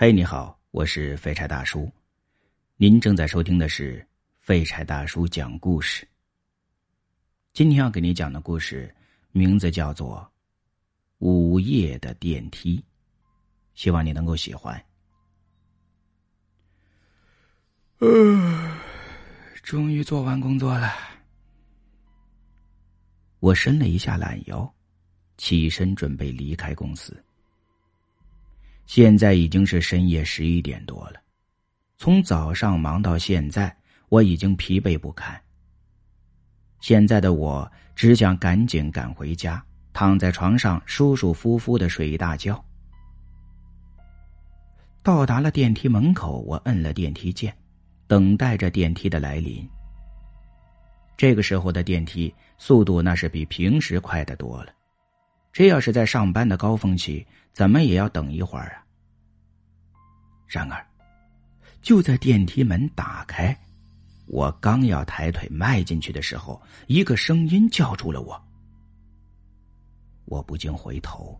嘿，你好，我是废柴大叔，您正在收听的是废柴大叔讲故事。今天要给你讲的故事名字叫做《午夜的电梯》，希望你能够喜欢。呃，终于做完工作了，我伸了一下懒腰，起身准备离开公司。现在已经是深夜十一点多了，从早上忙到现在，我已经疲惫不堪。现在的我只想赶紧赶回家，躺在床上舒舒服服的睡一大觉。到达了电梯门口，我摁了电梯键，等待着电梯的来临。这个时候的电梯速度那是比平时快的多了。这要是在上班的高峰期，怎么也要等一会儿啊！然而，就在电梯门打开，我刚要抬腿迈进去的时候，一个声音叫住了我。我不禁回头，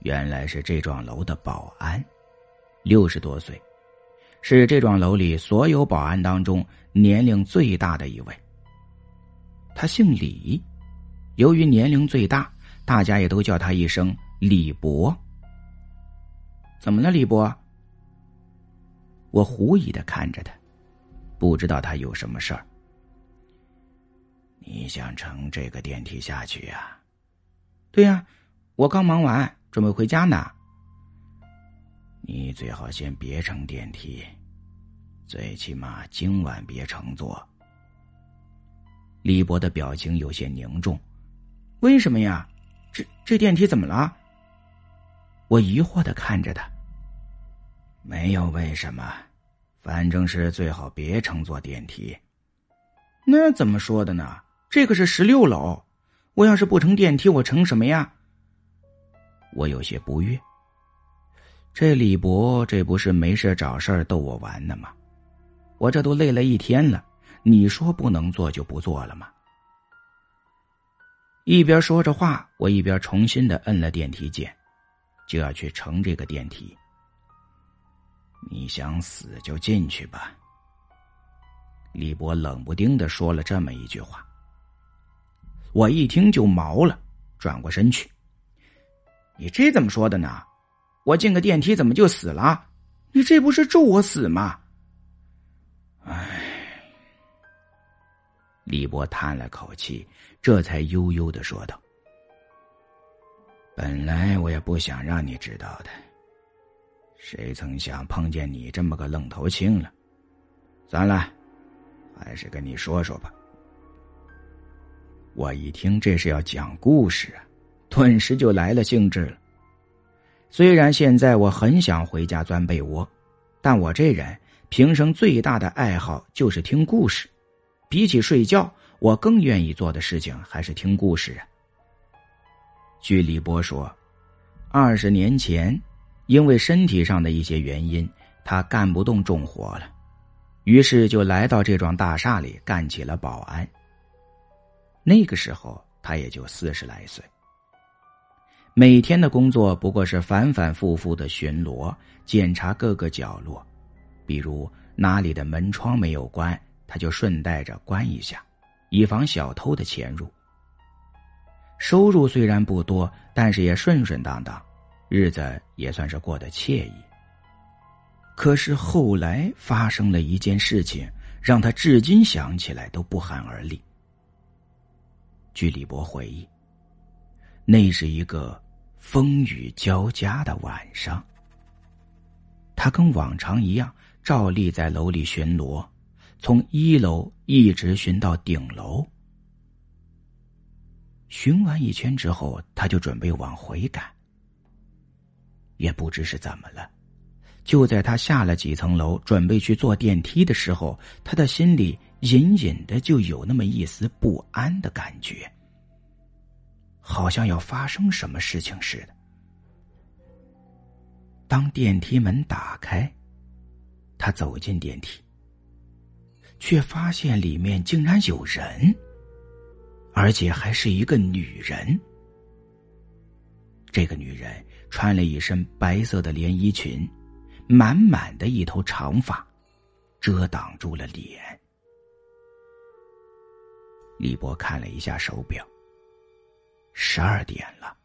原来是这幢楼的保安，六十多岁，是这幢楼里所有保安当中年龄最大的一位。他姓李，由于年龄最大。大家也都叫他一声李博。怎么了，李博？我狐疑的看着他，不知道他有什么事儿。你想乘这个电梯下去呀？对呀，我刚忙完，准备回家呢。你最好先别乘电梯，最起码今晚别乘坐。李博的表情有些凝重。为什么呀？这这电梯怎么了？我疑惑的看着他。没有为什么，反正是最好别乘坐电梯。那怎么说的呢？这个是十六楼，我要是不乘电梯，我乘什么呀？我有些不悦。这李博这不是没事找事逗我玩呢吗？我这都累了一天了，你说不能坐就不坐了吗？一边说着话，我一边重新的摁了电梯键，就要去乘这个电梯。你想死就进去吧。李博冷不丁的说了这么一句话，我一听就毛了，转过身去。你这怎么说的呢？我进个电梯怎么就死了？你这不是咒我死吗？唉。李博叹了口气，这才悠悠的说道：“本来我也不想让你知道的，谁曾想碰见你这么个愣头青了。算了，还是跟你说说吧。”我一听这是要讲故事啊，顿时就来了兴致了。虽然现在我很想回家钻被窝，但我这人平生最大的爱好就是听故事。比起睡觉，我更愿意做的事情还是听故事啊。据李波说，二十年前，因为身体上的一些原因，他干不动重活了，于是就来到这幢大厦里干起了保安。那个时候他也就四十来岁，每天的工作不过是反反复复的巡逻，检查各个角落，比如哪里的门窗没有关。他就顺带着关一下，以防小偷的潜入。收入虽然不多，但是也顺顺当当，日子也算是过得惬意。可是后来发生了一件事情，让他至今想起来都不寒而栗。据李博回忆，那是一个风雨交加的晚上，他跟往常一样，照例在楼里巡逻。从一楼一直巡到顶楼，巡完一圈之后，他就准备往回赶。也不知是怎么了，就在他下了几层楼，准备去坐电梯的时候，他的心里隐隐的就有那么一丝不安的感觉，好像要发生什么事情似的。当电梯门打开，他走进电梯。却发现里面竟然有人，而且还是一个女人。这个女人穿了一身白色的连衣裙，满满的一头长发，遮挡住了脸。李博看了一下手表，十二点了。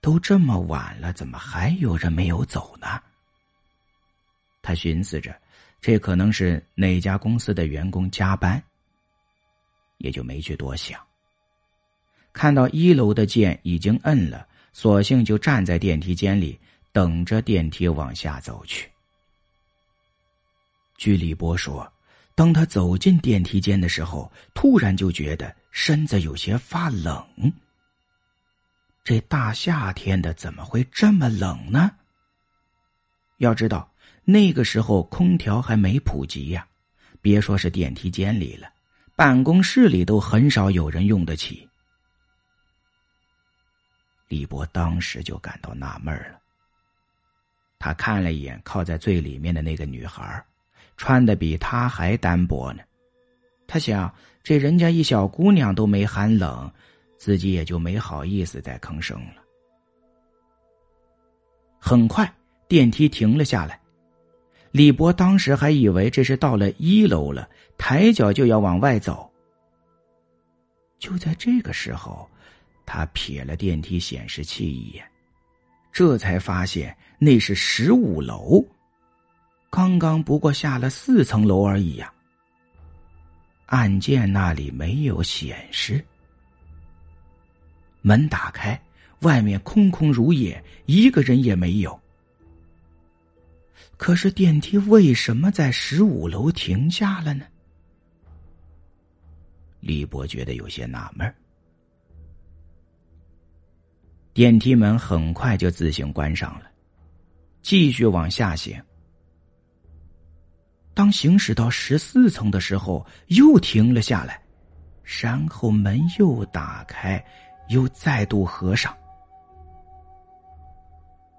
都这么晚了，怎么还有人没有走呢？他寻思着，这可能是哪家公司的员工加班，也就没去多想。看到一楼的键已经摁了，索性就站在电梯间里等着电梯往下走去。据李波说，当他走进电梯间的时候，突然就觉得身子有些发冷。这大夏天的怎么会这么冷呢？要知道那个时候空调还没普及呀，别说是电梯间里了，办公室里都很少有人用得起。李博当时就感到纳闷了。他看了一眼靠在最里面的那个女孩，穿的比他还单薄呢。他想，这人家一小姑娘都没寒冷。自己也就没好意思再吭声了。很快，电梯停了下来。李博当时还以为这是到了一楼了，抬脚就要往外走。就在这个时候，他瞥了电梯显示器一眼，这才发现那是十五楼。刚刚不过下了四层楼而已呀。按键那里没有显示。门打开，外面空空如也，一个人也没有。可是电梯为什么在十五楼停下了呢？李博觉得有些纳闷。电梯门很快就自行关上了，继续往下行。当行驶到十四层的时候，又停了下来，然后门又打开。又再度合上。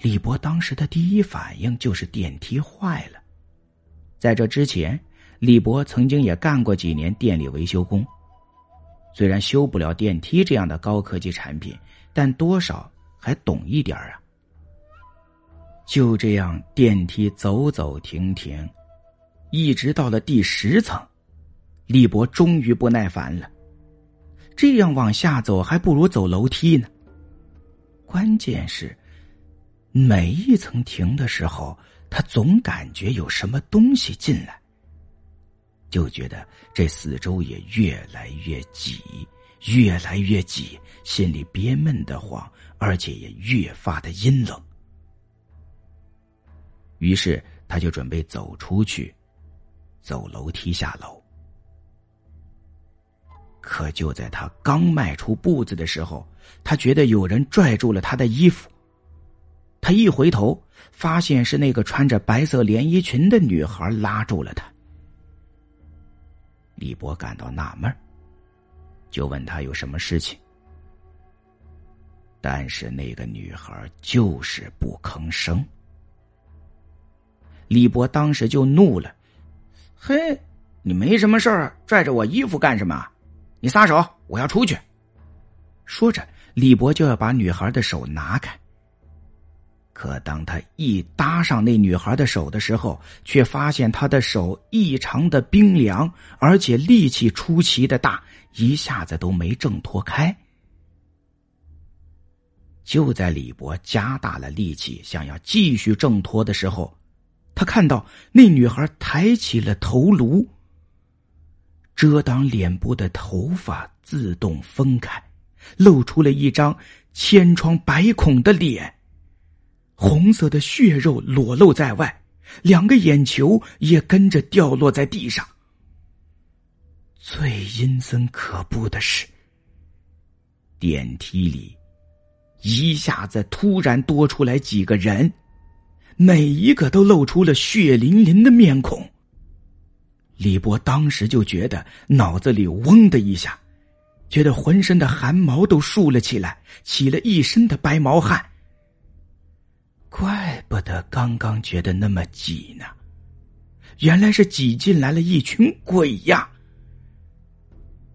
李博当时的第一反应就是电梯坏了。在这之前，李博曾经也干过几年电力维修工，虽然修不了电梯这样的高科技产品，但多少还懂一点啊。就这样，电梯走走停停，一直到了第十层，李博终于不耐烦了。这样往下走，还不如走楼梯呢。关键是，每一层停的时候，他总感觉有什么东西进来，就觉得这四周也越来越挤，越来越挤，心里憋闷的慌，而且也越发的阴冷。于是，他就准备走出去，走楼梯下楼。可就在他刚迈出步子的时候，他觉得有人拽住了他的衣服。他一回头，发现是那个穿着白色连衣裙的女孩拉住了他。李博感到纳闷，就问他有什么事情。但是那个女孩就是不吭声。李博当时就怒了：“嘿，你没什么事儿，拽着我衣服干什么？”你撒手！我要出去。说着，李博就要把女孩的手拿开。可当他一搭上那女孩的手的时候，却发现她的手异常的冰凉，而且力气出奇的大，一下子都没挣脱开。就在李博加大了力气，想要继续挣脱的时候，他看到那女孩抬起了头颅。遮挡脸部的头发自动分开，露出了一张千疮百孔的脸。红色的血肉裸露在外，两个眼球也跟着掉落在地上。最阴森可怖的是，电梯里一下子突然多出来几个人，每一个都露出了血淋淋的面孔。李博当时就觉得脑子里嗡的一下，觉得浑身的汗毛都竖了起来，起了一身的白毛汗。怪不得刚刚觉得那么挤呢，原来是挤进来了一群鬼呀！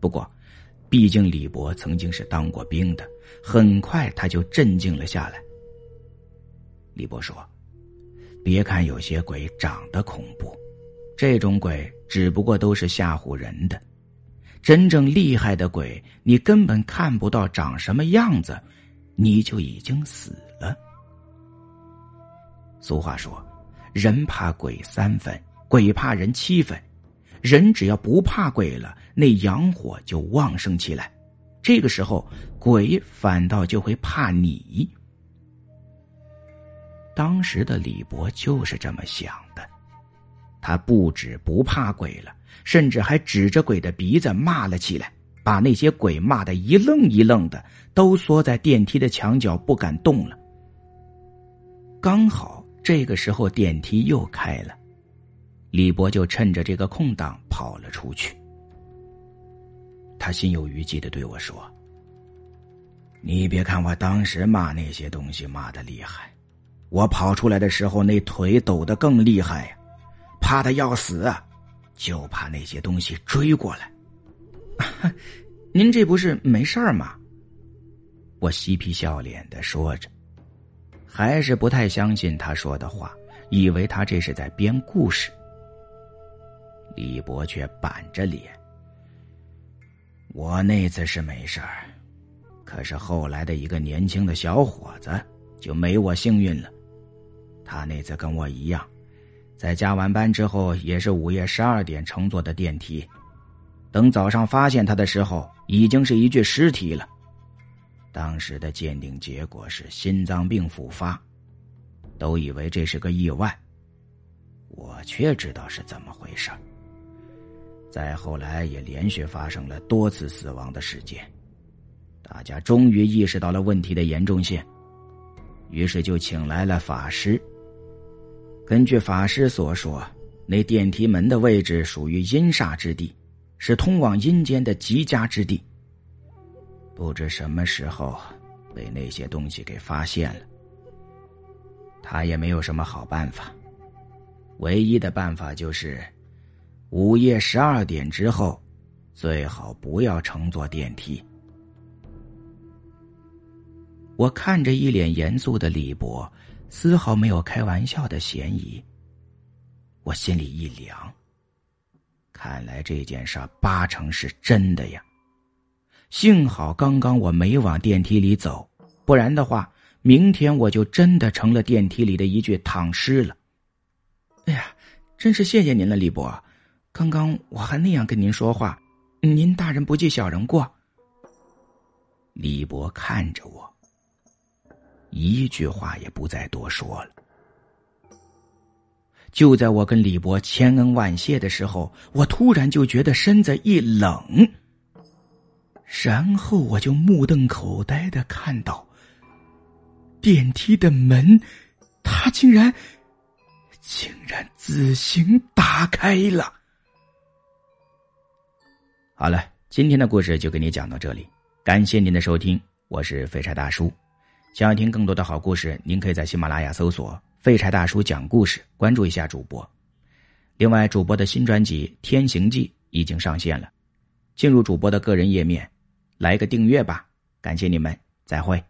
不过，毕竟李博曾经是当过兵的，很快他就镇静了下来。李博说：“别看有些鬼长得恐怖，这种鬼只不过都是吓唬人的。真正厉害的鬼，你根本看不到长什么样子，你就已经死了。”俗话说：“人怕鬼三分，鬼怕人七分。人只要不怕鬼了，那阳火就旺盛起来。这个时候，鬼反倒就会怕你。”当时的李博就是这么想的，他不止不怕鬼了，甚至还指着鬼的鼻子骂了起来，把那些鬼骂得一愣一愣的，都缩在电梯的墙角不敢动了。刚好。这个时候，电梯又开了，李博就趁着这个空档跑了出去。他心有余悸的对我说：“你别看我当时骂那些东西骂的厉害，我跑出来的时候那腿抖得更厉害呀，怕的要死，就怕那些东西追过来。您这不是没事吗？”我嬉皮笑脸的说着。还是不太相信他说的话，以为他这是在编故事。李博却板着脸：“我那次是没事儿，可是后来的一个年轻的小伙子就没我幸运了。他那次跟我一样，在加完班之后也是午夜十二点乘坐的电梯，等早上发现他的时候，已经是一具尸体了。”当时的鉴定结果是心脏病复发，都以为这是个意外。我却知道是怎么回事再后来也连续发生了多次死亡的事件，大家终于意识到了问题的严重性，于是就请来了法师。根据法师所说，那电梯门的位置属于阴煞之地，是通往阴间的极佳之地。不知什么时候被那些东西给发现了，他也没有什么好办法，唯一的办法就是午夜十二点之后最好不要乘坐电梯。我看着一脸严肃的李博，丝毫没有开玩笑的嫌疑，我心里一凉，看来这件事八成是真的呀。幸好刚刚我没往电梯里走，不然的话，明天我就真的成了电梯里的一具躺尸了。哎呀，真是谢谢您了，李博。刚刚我还那样跟您说话，您大人不计小人过。李博看着我，一句话也不再多说了。就在我跟李博千恩万谢的时候，我突然就觉得身子一冷。然后我就目瞪口呆的看到，电梯的门，它竟然，竟然自行打开了。好了，今天的故事就给你讲到这里，感谢您的收听，我是废柴大叔。想要听更多的好故事，您可以在喜马拉雅搜索“废柴大叔讲故事”，关注一下主播。另外，主播的新专辑《天行记》已经上线了，进入主播的个人页面。来个订阅吧，感谢你们，再会。